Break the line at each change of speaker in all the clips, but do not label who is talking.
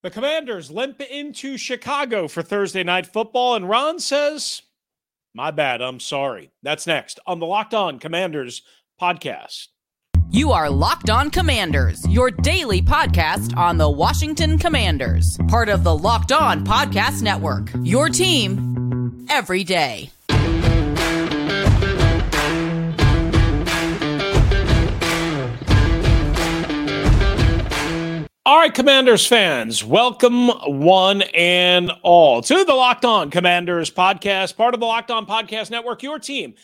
The Commanders limp into Chicago for Thursday night football, and Ron says, My bad, I'm sorry. That's next on the Locked On Commanders podcast.
You are Locked On Commanders, your daily podcast on the Washington Commanders, part of the Locked On Podcast Network. Your team every day.
All right, Commanders fans, welcome one and all to the Locked On Commanders podcast, part of the Locked On Podcast Network, your team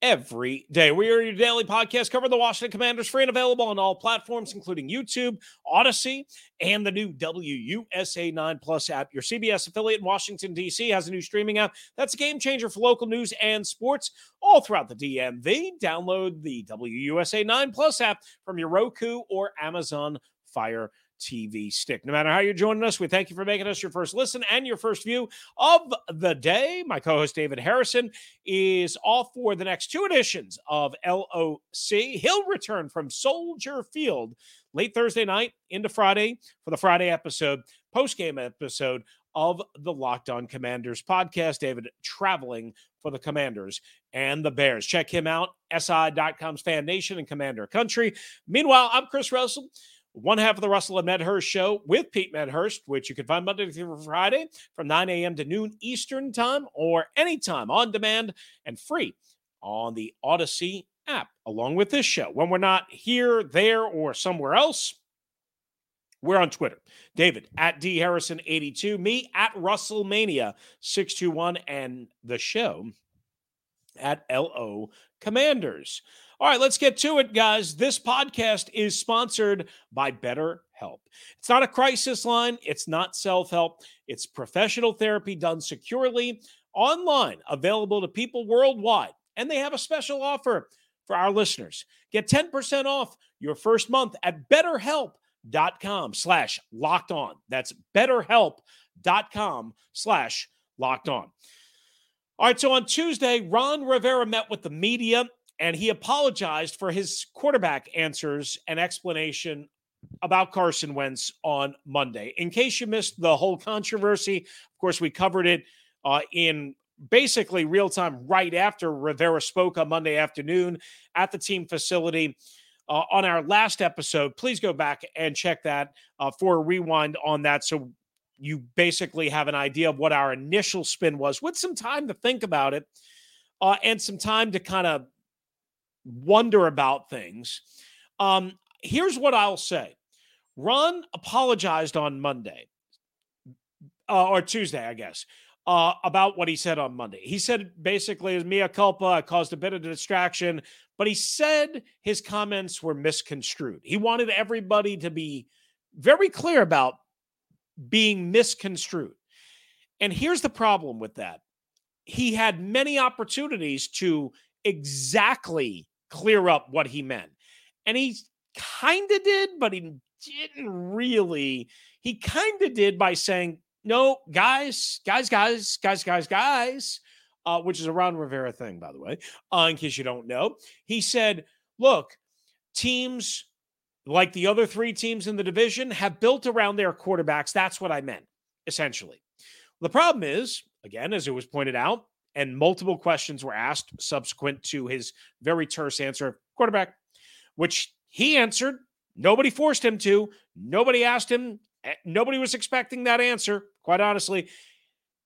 every day. We are your daily podcast covering the Washington Commanders, free and available on all platforms, including YouTube, Audacy, and the new WUSA 9 Plus app. Your CBS affiliate in Washington, D.C. has a new streaming app that's a game changer for local news and sports all throughout the DMV. Download the WUSA 9 Plus app from your Roku or Amazon Fire TV stick. No matter how you're joining us, we thank you for making us your first listen and your first view of the day. My co host David Harrison is off for the next two editions of LOC. He'll return from Soldier Field late Thursday night into Friday for the Friday episode, post game episode of the Locked On Commanders podcast. David traveling for the Commanders and the Bears. Check him out, SI.com's Fan Nation and Commander Country. Meanwhile, I'm Chris Russell one half of the Russell and Medhurst show with Pete Medhurst, which you can find Monday through Friday from 9 a.m. to noon Eastern time or anytime on demand and free on the Audacy app, along with this show. When we're not here, there, or somewhere else, we're on Twitter. David at D Harrison 82, me at Russellmania 621, and the show at LO Commanders. All right, let's get to it, guys. This podcast is sponsored by BetterHelp. It's not a crisis line, it's not self help, it's professional therapy done securely online, available to people worldwide. And they have a special offer for our listeners. Get 10% off your first month at betterhelp.com slash locked on. That's betterhelp.com slash locked on. All right, so on Tuesday, Ron Rivera met with the media and he apologized for his quarterback answers and explanation about Carson Wentz on Monday. In case you missed the whole controversy, of course, we covered it uh, in basically real time right after Rivera spoke on Monday afternoon at the team facility. Uh, on our last episode, please go back and check that uh, for a rewind on that. So you basically have an idea of what our initial spin was with some time to think about it uh, and some time to kind of wonder about things. Um, here's what I'll say Ron apologized on Monday uh, or Tuesday, I guess, uh, about what he said on Monday. He said basically, as mea culpa, I caused a bit of distraction, but he said his comments were misconstrued. He wanted everybody to be very clear about being misconstrued. And here's the problem with that he had many opportunities to exactly clear up what he meant. And he kind of did, but he didn't really. He kind of did by saying, no, guys, guys, guys, guys, guys, guys, uh, which is a Ron Rivera thing, by the way, uh, in case you don't know. He said, look, teams like the other three teams in the division have built around their quarterbacks. That's what I meant, essentially. The problem is, again, as it was pointed out, and multiple questions were asked subsequent to his very terse answer of quarterback, which he answered. Nobody forced him to. Nobody asked him. Eh, nobody was expecting that answer, quite honestly.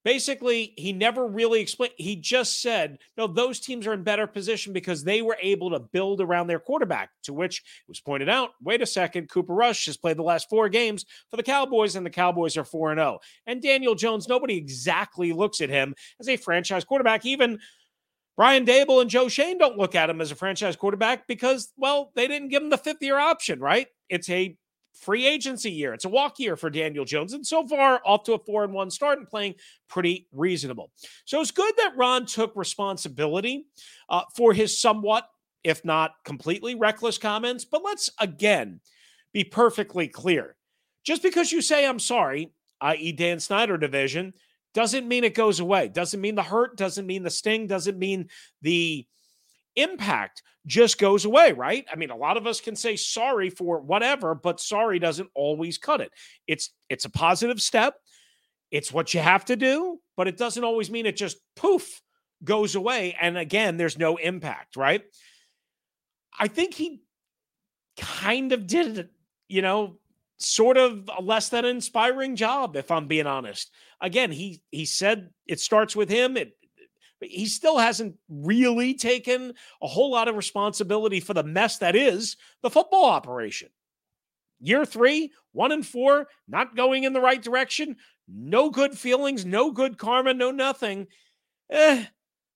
Basically, he never really explained. He just said, no, those teams are in better position because they were able to build around their quarterback. To which it was pointed out, wait a second, Cooper Rush has played the last four games for the Cowboys, and the Cowboys are 4 0. And Daniel Jones, nobody exactly looks at him as a franchise quarterback. Even Brian Daboll and Joe Schoen don't look at him as a franchise quarterback because, well, they didn't give him the fifth year option, right? It's a free agency year. It's a walk year for Daniel Jones. And so far, off to a four and one start and playing pretty reasonable. So it's good that Ron took responsibility uh, for his somewhat, if not completely reckless comments. But let's again be perfectly clear. Just because you say I'm sorry, i.e., Dan Snyder division, doesn't mean it goes away. Doesn't mean the hurt, doesn't mean the sting, doesn't mean the impact just goes away, right? I mean, a lot of us can say sorry for whatever, but sorry doesn't always cut it. It's it's a positive step. It's what you have to do, but it doesn't always mean it just poof goes away and again there's no impact, right? I think he kind of did it, you know, sort of a less than inspiring job if I'm being honest. Again, he he said it starts with him. It he still hasn't really taken a whole lot of responsibility for the mess that is the football operation. Year three, one and four, not going in the right direction, no good feelings, no good karma, no nothing. Eh,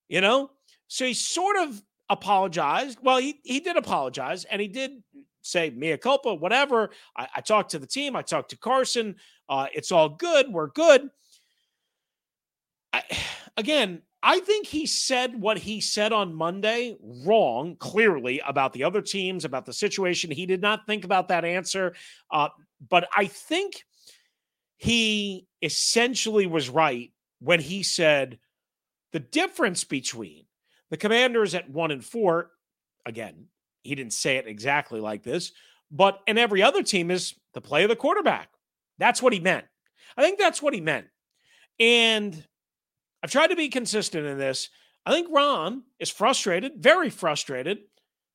you know? So he sort of apologized. Well, he, he did apologize and he did say mea culpa, whatever. I, I talked to the team, I talked to Carson. Uh, it's all good. We're good. I, again, I think he said what he said on Monday wrong, clearly, about the other teams, about the situation. He did not think about that answer. Uh, but I think he essentially was right when he said the difference between the commanders at one and four, again, he didn't say it exactly like this, but and every other team is the play of the quarterback. That's what he meant. I think that's what he meant. And I've tried to be consistent in this. I think Ron is frustrated, very frustrated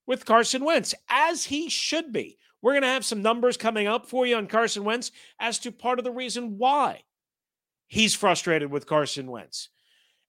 with Carson Wentz, as he should be. We're going to have some numbers coming up for you on Carson Wentz as to part of the reason why he's frustrated with Carson Wentz.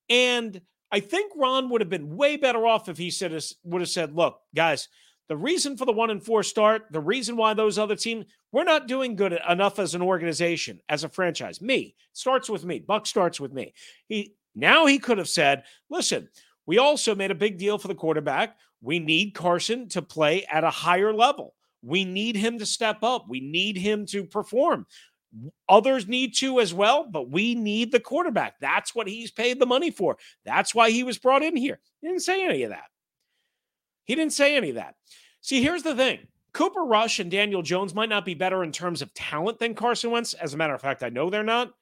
And I think Ron would have been way better off if he said would have said, "Look, guys, the reason for the one and four start, the reason why those other teams, we're not doing good enough as an organization, as a franchise. Me starts with me. Buck starts with me. He now he could have said, listen, we also made a big deal for the quarterback. We need Carson to play at a higher level. We need him to step up. We need him to perform. Others need to as well, but we need the quarterback. That's what he's paid the money for. That's why he was brought in here. He didn't say any of that. He didn't say any of that. See, here's the thing Cooper Rush and Daniel Jones might not be better in terms of talent than Carson Wentz. As a matter of fact, I know they're not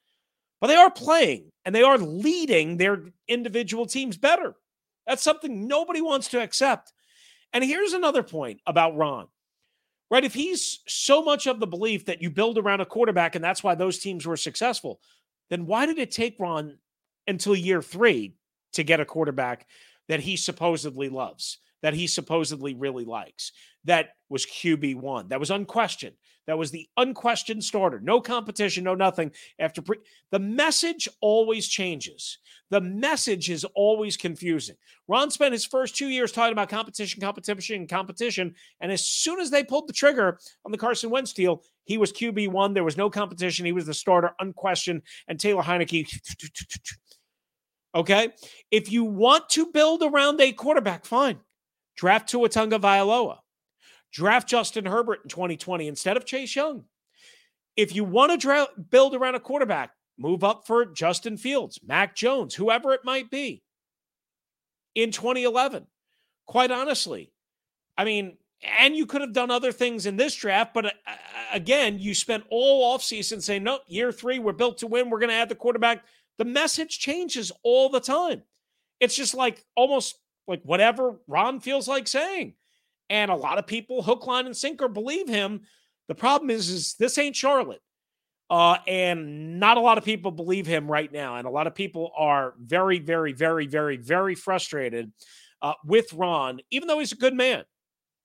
but they are playing and they are leading their individual teams better. That's something nobody wants to accept. And here's another point about Ron, right? If he's so much of the belief that you build around a quarterback and that's why those teams were successful, then why did it take Ron until year three to get a quarterback that he supposedly loves, that he supposedly really likes, that was QB1, that was unquestioned, that was the unquestioned starter. No competition, no nothing. After pre- the message always changes. The message is always confusing. Ron spent his first two years talking about competition, competition, competition. And as soon as they pulled the trigger on the Carson Wentz deal, he was QB1. There was no competition. He was the starter, unquestioned. And Taylor Heinicke. Okay. If you want to build around a quarterback, fine. Draft Tua Tagovailoa. Draft Justin Herbert in 2020 instead of Chase Young. If you want to dra- build around a quarterback, move up for Justin Fields, Mac Jones, whoever it might be in 2011. Quite honestly, I mean, and you could have done other things in this draft, but uh, uh again, you spent all offseason saying, nope, year three, we're built to win. We're going to add the quarterback. The message changes all the time. It's just like almost like whatever Ron feels like saying. And a lot of people, hook, line, and sinker, believe him. The problem is, is this ain't Charlotte. Uh, and not a lot of people believe him right now. And a lot of people are very, very, very, very, very frustrated uh, with Ron, even though he's a good man.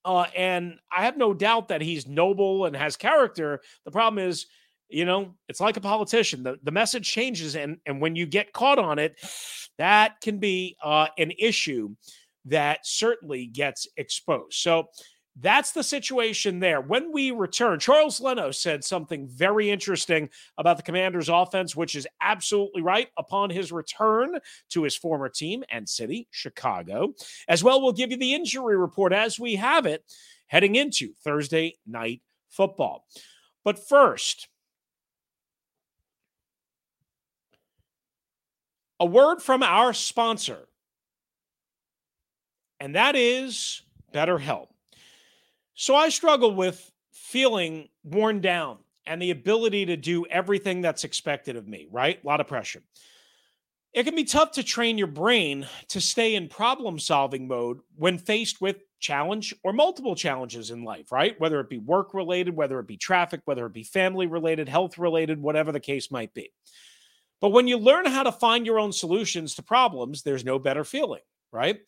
Uh, and I have no doubt that he's noble and has character. The problem is, you know, it's like a politician. The, the message changes, and, and when you get caught on it, that can be uh, an issue that certainly gets exposed. So that's the situation there. When we return, Charles Leno said something very interesting about the Commanders' offense, which is absolutely right upon his return to his former team and city, Chicago. As well, we'll give you the injury report as we have it heading into Thursday night football. But first, a word from our sponsor and that is BetterHelp. So I struggle with feeling worn down and the ability to do everything that's expected of me, right? A lot of pressure. It can be tough to train your brain to stay in problem solving mode when faced with challenge or multiple challenges in life, right? Whether it be work related, whether it be traffic, whether it be family related, health related, whatever the case might be. But when you learn how to find your own solutions to problems, there's no better feeling, right?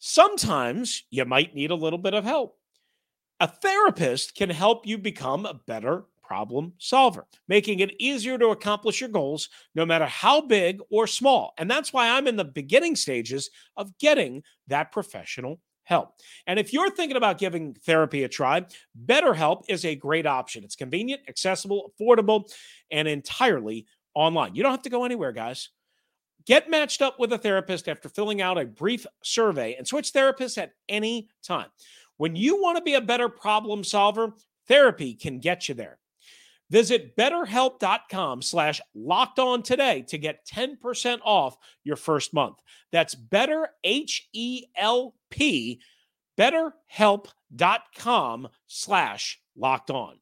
Sometimes you might need a little bit of help. A therapist can help you become a better problem solver, making it easier to accomplish your goals no matter how big or small. And that's why I'm in the beginning stages of getting that professional help. And if you're thinking about giving therapy a try, BetterHelp is a great option. It's convenient, accessible, affordable, and entirely online. You don't have to go anywhere, guys. Get matched up with a therapist after filling out a brief survey and switch therapists at any time. When you want to be a better problem solver, therapy can get you there. Visit betterhelp.com slash locked on today to get 10% off your first month. That's better, H E L P, betterhelp.com slash locked on.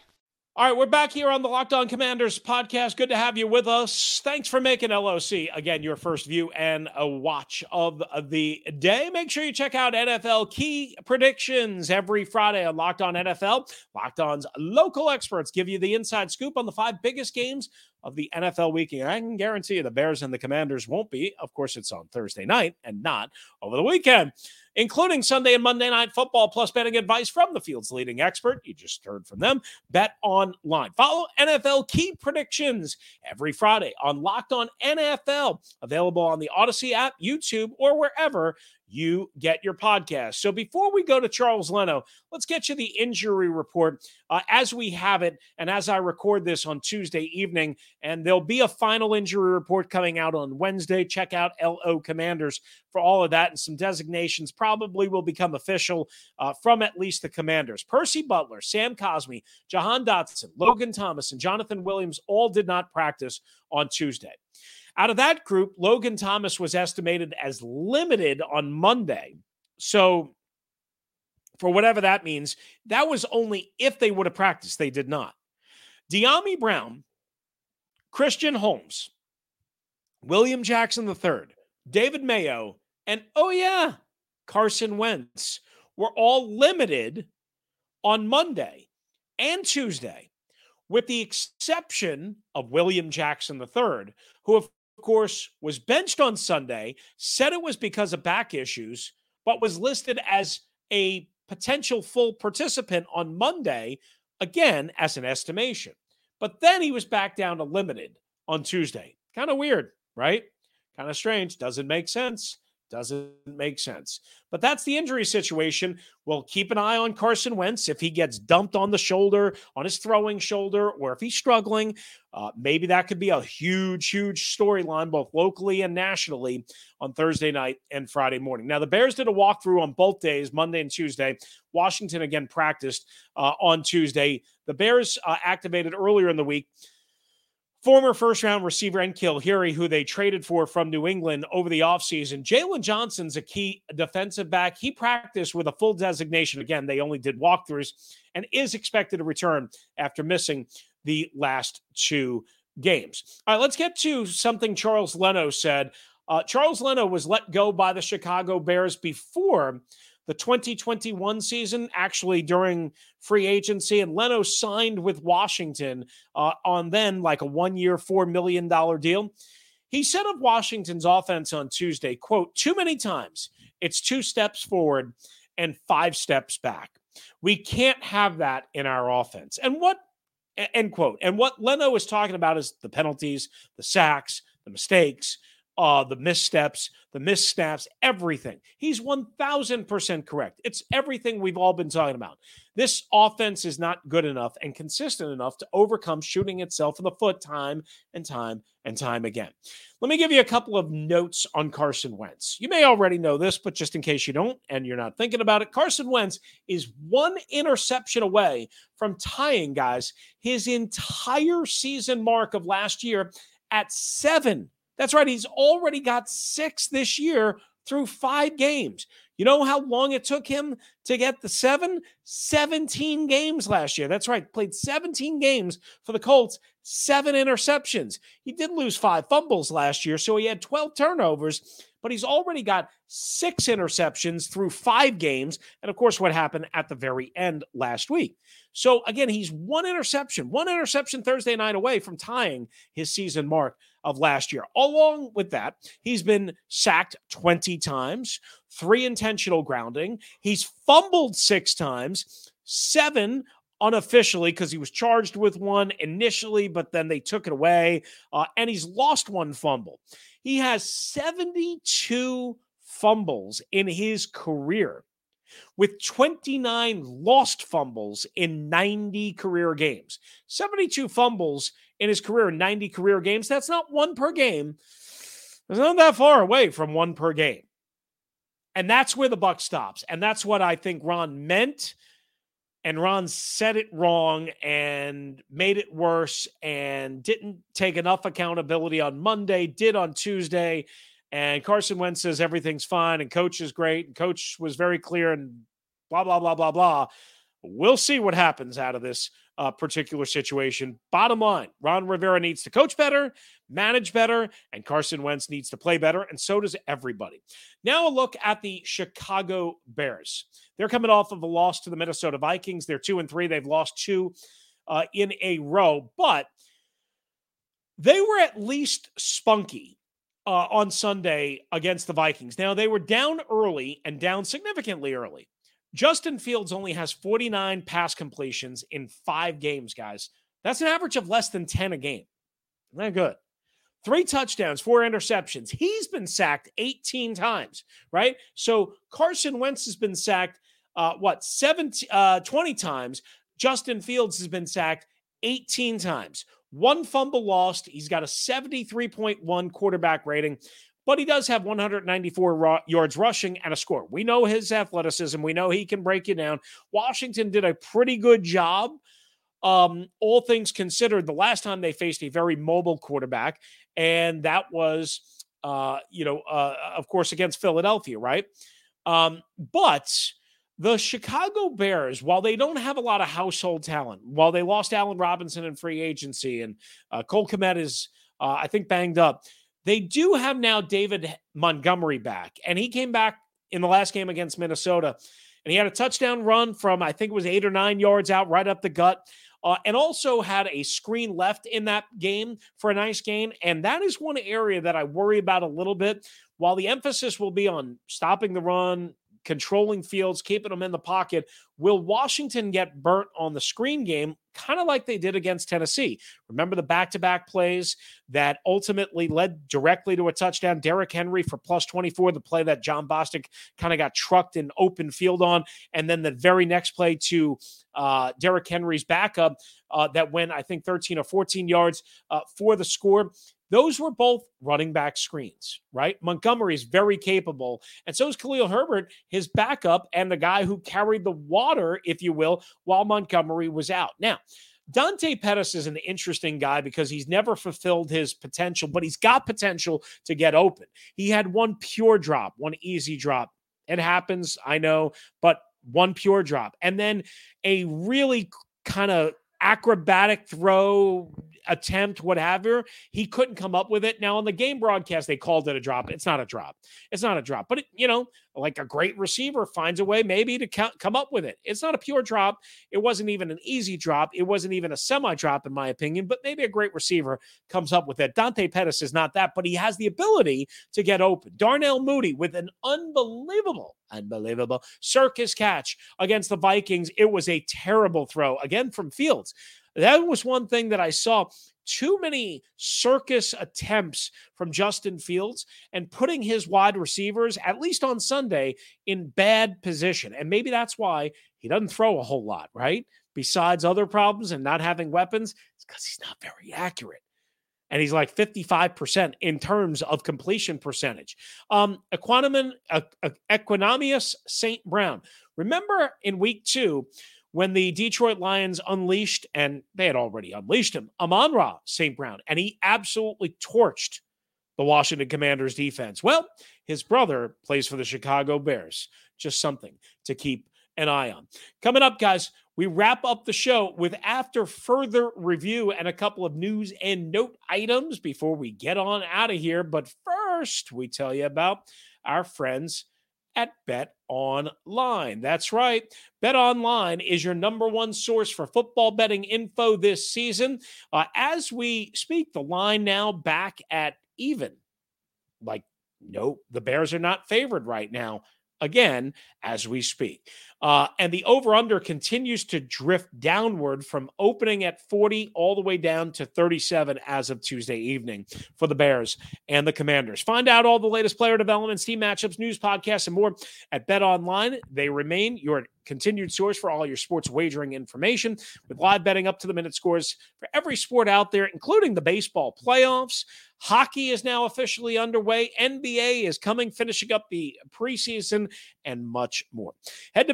All right, we're back here on the Locked On Commanders podcast. Good to have you with us. Thanks for making LOC again your first view and a watch of the day. Make sure you check out NFL key predictions every Friday on Locked On NFL. Locked On's local experts give you the inside scoop on the five biggest games of the NFL weekend. I can guarantee you the Bears and the Commanders won't be. Of course, it's on Thursday night and not over the weekend including Sunday and Monday night football plus betting advice from the field's leading expert. You just heard from them. Bet online. Follow NFL key predictions every Friday on Locked On NFL, available on the Audacy app, YouTube, or wherever you get your podcast. So before we go to Charles Leno, let's get you the injury report uh, as we have it. And as I record this on Tuesday evening, and there'll be a final injury report coming out on Wednesday. Check out LO Commanders for all of that. And some designations probably will become official uh, from at least the Commanders. Percy Butler, Sam Cosmi, Jahan Dotson, Logan Thomas, and Jonathan Williams all did not practice on Tuesday. Out of that group, Logan Thomas was estimated as limited on Monday. So, for whatever that means, that was only if they would have practiced. They did not. Dyami Brown, Christian Holmes, William Jackson III, David Mayo, and oh, yeah, Carson Wentz were all limited on Monday and Tuesday, with the exception of William Jackson III, who, of course, was benched on Sunday, said it was because of back issues, but was listed as a potential full participant on Monday, again, as an estimation. But then he was back down to limited on Tuesday. Kind of weird, right? Kind of strange. Doesn't make sense. Doesn't make sense. But that's the injury situation. We'll keep an eye on Carson Wentz. If he gets dumped on the shoulder, on his throwing shoulder, or if he's struggling, uh, maybe that could be a huge, huge storyline, both locally and nationally, on Thursday night and Friday morning. Now, the Bears did a walkthrough on both days, Monday and Tuesday. Washington again practiced uh, on Tuesday. The Bears uh, activated earlier in the week former first round receiver N'Keal Harry, who they traded for from New England over the offseason. Jaylon Johnson's a key defensive back. He practiced with a full designation. Again, they only did walkthroughs and is expected to return after missing the last two games. All right, let's get to something Charles Leno said. Uh, Charles Leno was let go by the Chicago Bears before the 2021 season, actually during free agency. And Leno signed with Washington uh, on then like a one year, $4 million deal. He said of Washington's offense on Tuesday, quote, too many times it's two steps forward and five steps back. We can't have that in our offense. And what, end quote. And what Leno is talking about is the penalties, the sacks, the mistakes, uh, the missteps, the missnaps, everything. He's 1000% correct. It's everything we've all been talking about. This offense is not good enough and consistent enough to overcome shooting itself in the foot time and time and time again. Let me give you a couple of notes on Carson Wentz. You may already know this, but just in case you don't and you're not thinking about it, Carson Wentz is one interception away from tying, guys, his entire season mark of last year at seven that's right. He's already got six this year through five games. You know how long it took him to get the seven? 17 games last year. That's right. Played 17 games for the Colts, seven interceptions. He did lose five fumbles last year, so he had 12 turnovers, but he's already got six interceptions through five games. And of course, what happened at the very end last week. So again, he's one interception, one interception Thursday night away from tying his season mark of last year. Along with that, he's been sacked 20 times, three intentional grounding. He's fumbled six times, seven unofficially because he was charged with one initially, but then they took it away. Uh, and he's lost one fumble. He has 72 fumbles in his career with 29 lost fumbles in 90 career games. 72 fumbles in his career 90 career games. That's not one per game. It's not that far away from one per game. And that's where the buck stops. And that's what I think Ron meant. And Ron said it wrong and made it worse and didn't take enough accountability on Monday, did on Tuesday. And Carson Wentz says everything's fine and coach is great. And coach was very clear and blah, blah, blah, blah, blah. We'll see what happens out of this uh, particular situation. Bottom line Ron Rivera needs to coach better, manage better, and Carson Wentz needs to play better. And so does everybody. Now, a look at the Chicago Bears. They're coming off of a loss to the Minnesota Vikings. They're two and three, they've lost two uh, in a row, but they were at least spunky uh, on Sunday against the Vikings. Now, they were down early and down significantly early. Justin Fields only has 49 pass completions in five games, guys. That's an average of less than 10 a game. Not good. Three touchdowns, four interceptions. He's been sacked 18 times, right? So Carson Wentz has been sacked, uh, what, 17, uh, 20 times. Justin Fields has been sacked 18 times. One fumble lost. He's got a 73.1 quarterback rating, but he does have 194 yards rushing and a score. We know his athleticism. We know he can break you down. Washington did a pretty good job. Um, all things considered, the last time they faced a very mobile quarterback, and that was, uh, you know, uh, of course, against Philadelphia, right? Um, but the Chicago Bears, while they don't have a lot of household talent, while they lost Allen Robinson in free agency and uh, Cole Kmet is, uh, I think, banged up, they do have now David Montgomery back. And he came back in the last game against Minnesota and he had a touchdown run from, I think it was eight or nine yards out, right up the gut. Uh, and also had a screen left in that game for a nice gain. And that is one area that I worry about a little bit. While the emphasis will be on stopping the run, controlling fields, keeping them in the pocket. Will Washington get burnt on the screen game, kind of like they did against Tennessee? Remember the back to back plays that ultimately led directly to a touchdown? Derrick Henry for plus 24, the play that Jon Bostic kind of got trucked in open field on. And then the very next play to uh, Derrick Henry's backup uh, that went, I think, 13 or 14 yards uh, for the score. Those were both running back screens, right? Montgomery is very capable. And so is Khalil Herbert, his backup, and the guy who carried the water, if you will, while Montgomery was out. Now, Dante Pettis is an interesting guy because he's never fulfilled his potential, but he's got potential to get open. He had one pure drop, one easy drop. It happens, I know, but one pure drop. And then a really kind of acrobatic throw attempt, whatever. He couldn't come up with it. Now on the game broadcast, they called it a drop. It's not a drop. It's not a drop. But it, you know, like a great receiver finds a way maybe to come up with it. It's not a pure drop. It wasn't even an easy drop. It wasn't even a semi drop, in my opinion. But maybe a great receiver comes up with it. Dante Pettis is not that, but he has the ability to get open. Darnell Mooney with an unbelievable unbelievable circus catch against the Vikings. It was a terrible throw again from Fields. That was one thing that I saw too many circus attempts from Justin Fields and putting his wide receivers, at least on Sunday, in bad position. And maybe that's why he doesn't throw a whole lot, right? Besides other problems and not having weapons, it's because he's not very accurate. And he's like 55% in terms of completion percentage. Um, Equanimus, Equanimeous St. Brown. Remember in week two, when the Detroit Lions unleashed, and they had already unleashed him, Amon-Ra St. Brown, and he absolutely torched the Washington Commanders defense. Well, his brother plays for the Chicago Bears. Just something to keep an eye on. Coming up, guys, we wrap up the show with after further review and a couple of news and note items before we get on out of here. But first, we tell you about our friends at Bet Online. That's right. Bet Online is your number one source for football betting info this season. Uh, as we speak, the line now back at even. Like, no, the Bears are not favored right now again as we speak. Uh, and the over under continues to drift downward from opening at 40 all the way down to 37 as of Tuesday evening for the Bears and the Commanders. Find out all the latest player developments, team matchups, news, podcasts, and more at Bet Online. They remain your continued source for all your sports wagering information with live betting up to the minute scores for every sport out there, including the baseball playoffs. Hockey is now officially underway. NBA is coming, finishing up the preseason, and much more. Head to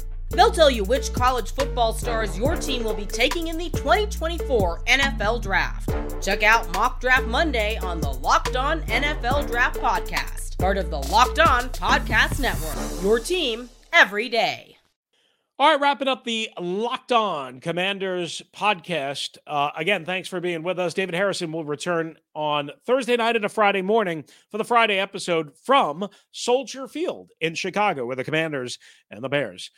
They'll tell you which college football stars your team will be taking in the 2024 NFL Draft. Check out Mock Draft Monday on the Locked On NFL Draft Podcast part of the Locked On Podcast Network. Your team every day.
All right, wrapping up the Locked On Commanders podcast. Uh, again, thanks for being with us. David Harrison will return on Thursday night and a Friday morning for the Friday episode from Soldier Field in Chicago, where the Commanders and the Bears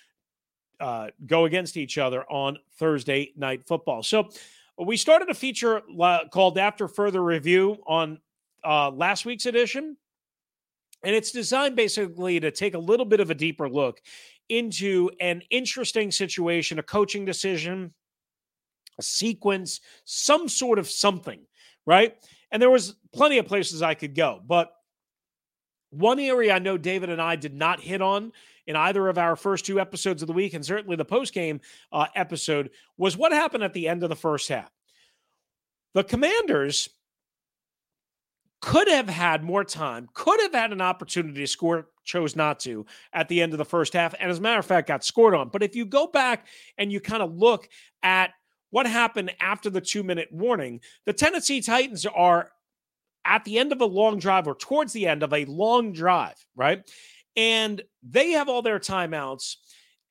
uh, go against each other on Thursday night football. So we started a feature called After Further Review on uh, last week's edition. And it's designed basically to take a little bit of a deeper look into an interesting situation, a coaching decision, a sequence, some sort of something, right? And there was plenty of places I could go, but one area I know David and I did not hit on in either of our first two episodes of the week, and certainly the post game uh, episode, was what happened at the end of the first half. The Commanders could have had more time, could have had an opportunity to score, chose not to at the end of the first half. And as a matter of fact, got scored on. But if you go back and you kind of look at what happened after the two minute warning, the Tennessee Titans are at the end of a long drive or towards the end of a long drive, right? And they have all their timeouts.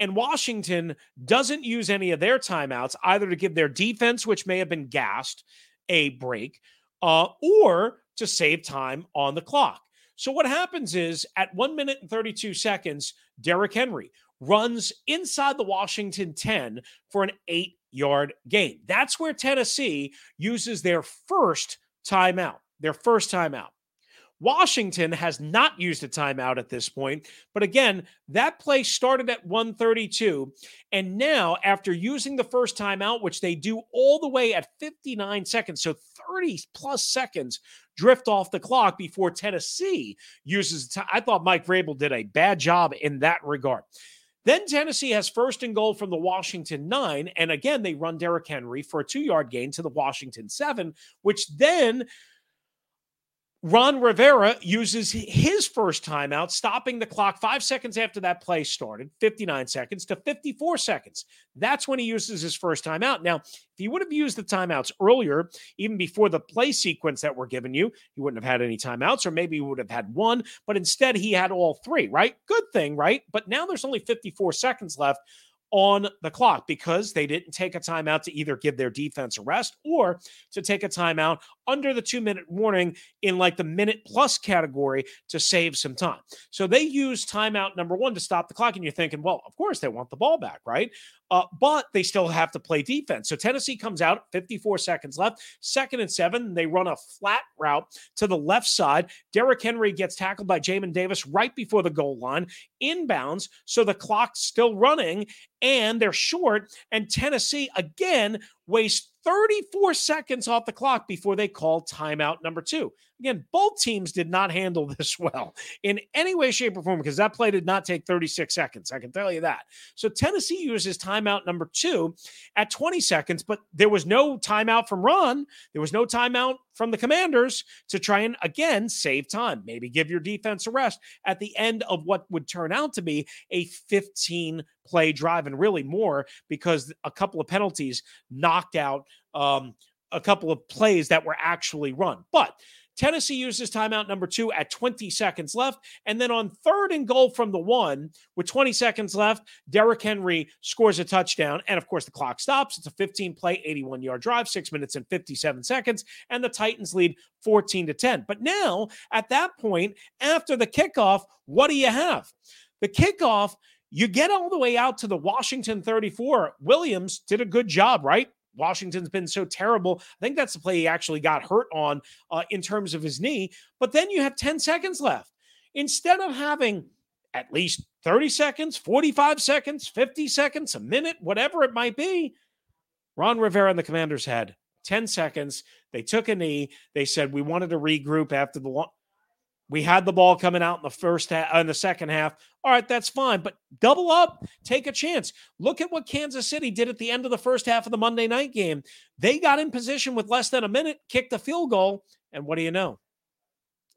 And Washington doesn't use any of their timeouts either to give their defense, which may have been gassed, a break, uh, or to save time on the clock. So what happens is at one minute and 32 seconds, Derrick Henry runs inside the Washington 10 for an eight yard gain. That's where Tennessee uses their first timeout, their first timeout. Washington has not used a timeout at this point, but again, that play started at 132. And now, after using the first timeout, which they do all the way at 59 seconds, so 30 plus seconds drift off the clock before Tennessee uses. T- I thought Mike Vrabel did a bad job in that regard. Then Tennessee has first and goal from the Washington nine. And again, they run Derrick Henry for a two yard gain to the Washington seven, which then Ron Rivera uses his first timeout, stopping the clock five seconds after that play started, 59 seconds to 54 seconds. That's when he uses his first timeout. Now, if he would have used the timeouts earlier, even before the play sequence that we're giving you, he wouldn't have had any timeouts, or maybe he would have had one, but instead he had all three, right? Good thing, right? But now there's only 54 seconds left on the clock because they didn't take a timeout to either give their defense a rest or to take a timeout under the two minute warning in like the minute plus category to save some time. So they use timeout number one to stop the clock. And you're thinking, well, of course they want the ball back, right? Uh, but they still have to play defense. So Tennessee comes out, 54 seconds left, second and seven. They run a flat route to the left side. Derrick Henry gets tackled by Jamin Davis right before the goal line, inbounds. So the clock's still running and they're short. And Tennessee again wastes 34 seconds off the clock before they call timeout number two. Again, both teams did not handle this well in any way, shape, or form because that play did not take 36 seconds. I can tell you that. So Tennessee uses timeout number two at 20 seconds, but there was no timeout from Ron. There was no timeout from the commanders to try and again save time, maybe give your defense a rest at the end of what would turn out to be a 15 play drive and really more because a couple of penalties knocked out um, a couple of plays that were actually run. But Tennessee uses timeout number two at 20 seconds left. And then on third and goal from the one, with 20 seconds left, Derrick Henry scores a touchdown. And of course, the clock stops. It's a 15 play, 81 yard drive, six minutes and 57 seconds. And the Titans lead 14 to 10. But now, at that point, after the kickoff, what do you have? The kickoff, you get all the way out to the Washington 34. Williams did a good job, right? Washington's been so terrible. I think that's the play he actually got hurt on uh, in terms of his knee. But then you have 10 seconds left. Instead of having at least 30 seconds, 45 seconds, 50 seconds, a minute, whatever it might be, Ron Rivera and the commanders had 10 seconds. They took a knee. They said, We wanted to regroup after the long. We had the ball coming out in the first half, uh, in the second half. All right, that's fine, but double up, take a chance. Look at what Kansas City did at the end of the first half of the Monday night game. They got in position with less than a minute, kicked a field goal, and what do you know?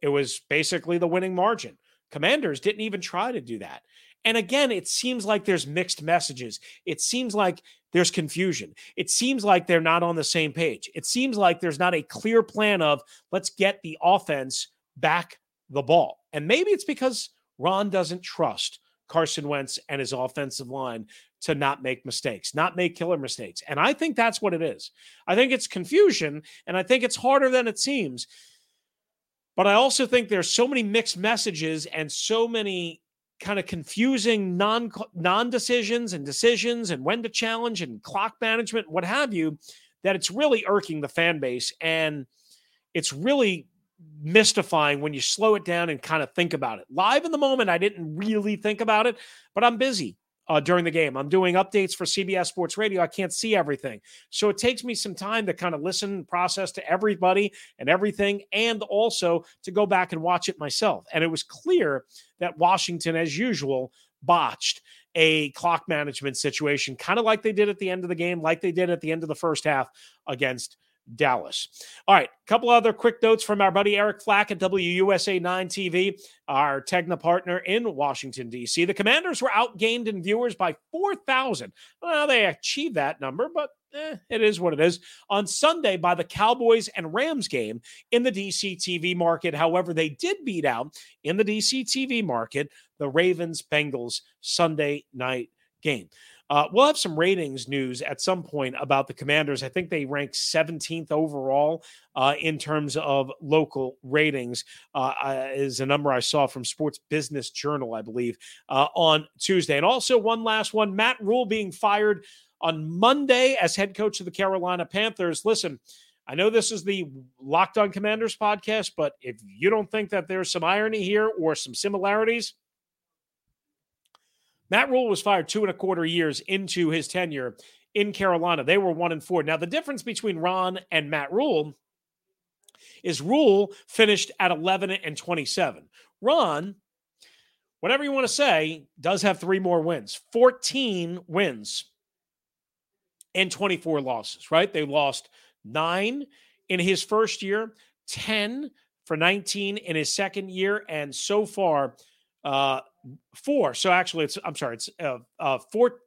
It was basically the winning margin. Commanders didn't even try to do that. And again, it seems like there's mixed messages. It seems like there's confusion. It seems like they're not on the same page. It seems like there's not a clear plan of let's get the offense back the ball. And maybe it's because Ron doesn't trust Carson Wentz and his offensive line to not make mistakes, not make killer mistakes. And I think that's what it is. I think it's confusion and I think it's harder than it seems. But I also think there's so many mixed messages and so many kind of confusing non non decisions and decisions and when to challenge and clock management, what have you, that it's really irking the fan base and it's really mystifying when you slow it down and kind of think about it. Live in the moment, I didn't really think about it, but I'm busy uh, during the game. I'm doing updates for CBS Sports Radio. I can't see everything. So it takes me some time to kind of listen and process to everybody and everything, and also to go back and watch it myself. And it was clear that Washington, as usual, botched a clock management situation, kind of like they did at the end of the game, like they did at the end of the first half against Dallas. All right, a couple other quick notes from our buddy Eric Flack at WUSA 9 TV, our Tegna partner in Washington, D.C. The Commanders were outgained in viewers by 4,000. Well, they achieved that number, but eh, it is what it is. On Sunday, by the Cowboys and Rams game in the DC TV market. However, they did beat out in the DC TV market the Ravens Bengals Sunday night game. Uh, we'll have some ratings news at some point about the Commanders. I think they rank 17th overall uh, in terms of local ratings, uh, uh, is a number I saw from Sports Business Journal, I believe, uh, on Tuesday. And also, one last one Matt Rhule being fired on Monday as head coach of the Carolina Panthers. Listen, I know this is the Locked On Commanders podcast, but if you don't think that there's some irony here or some similarities, Matt Rhule was fired two and a quarter years into his tenure in Carolina. They were one and four. Now, the difference between Ron and Matt Rhule is Rhule finished at 11 and 27. Ron, whatever you want to say, does have three more wins 14 wins and 24 losses, right? They lost nine in his first year, 10 for 19 in his second year, and so far, uh, four. So actually, it's I'm sorry, it's uh, uh, four.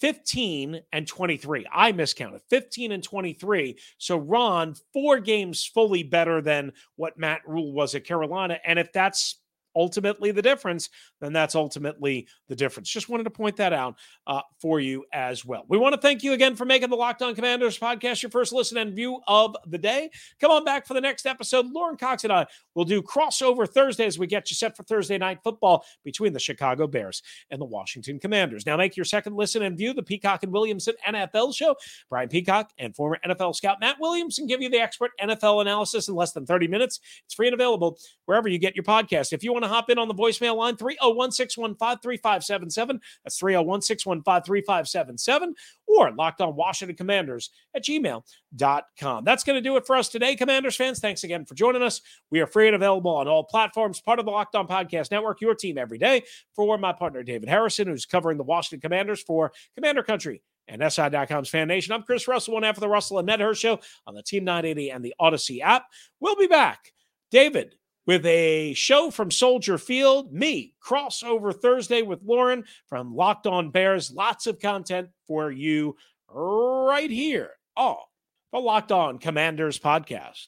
15 and 23. I miscounted 15 and 23. So Ron, four games fully better than what Matt Rhule was at Carolina. And if that's ultimately the difference, then that's ultimately the difference. Just wanted to point that out uh, for you as well. We want to thank you again for making the Locked On Commanders podcast your first listen and view of the day. Come on back for the next episode. Lauren Cox and I will do crossover Thursday as we get you set for Thursday night football between the Chicago Bears and the Washington Commanders. Now make your second listen and view the Peacock and Williamson NFL show. Brian Peacock and former NFL scout Matt Williamson give you the expert NFL analysis in less than 30 minutes. It's free and available wherever you get your podcast. If you want to hop in on the voicemail line, 301 615 3577. That's 301 615 3577 or locked on Washington Commanders at gmail.com. That's going to do it for us today, Commanders fans. Thanks again for joining us. We are free and available on all platforms, part of the Locked On Podcast Network, your team every day. For my partner, David Harrison, who's covering the Washington Commanders for Commander Country and SI.com's Fan Nation. I'm Chris Russell, one half of the Russell and Medhurst Show on the Team 980 and the Audacy app. We'll be back. David, with a show from Soldier Field, me, crossover Thursday with Lauren from Locked On Bears. Lots of content for you right here on the Locked On Commanders podcast.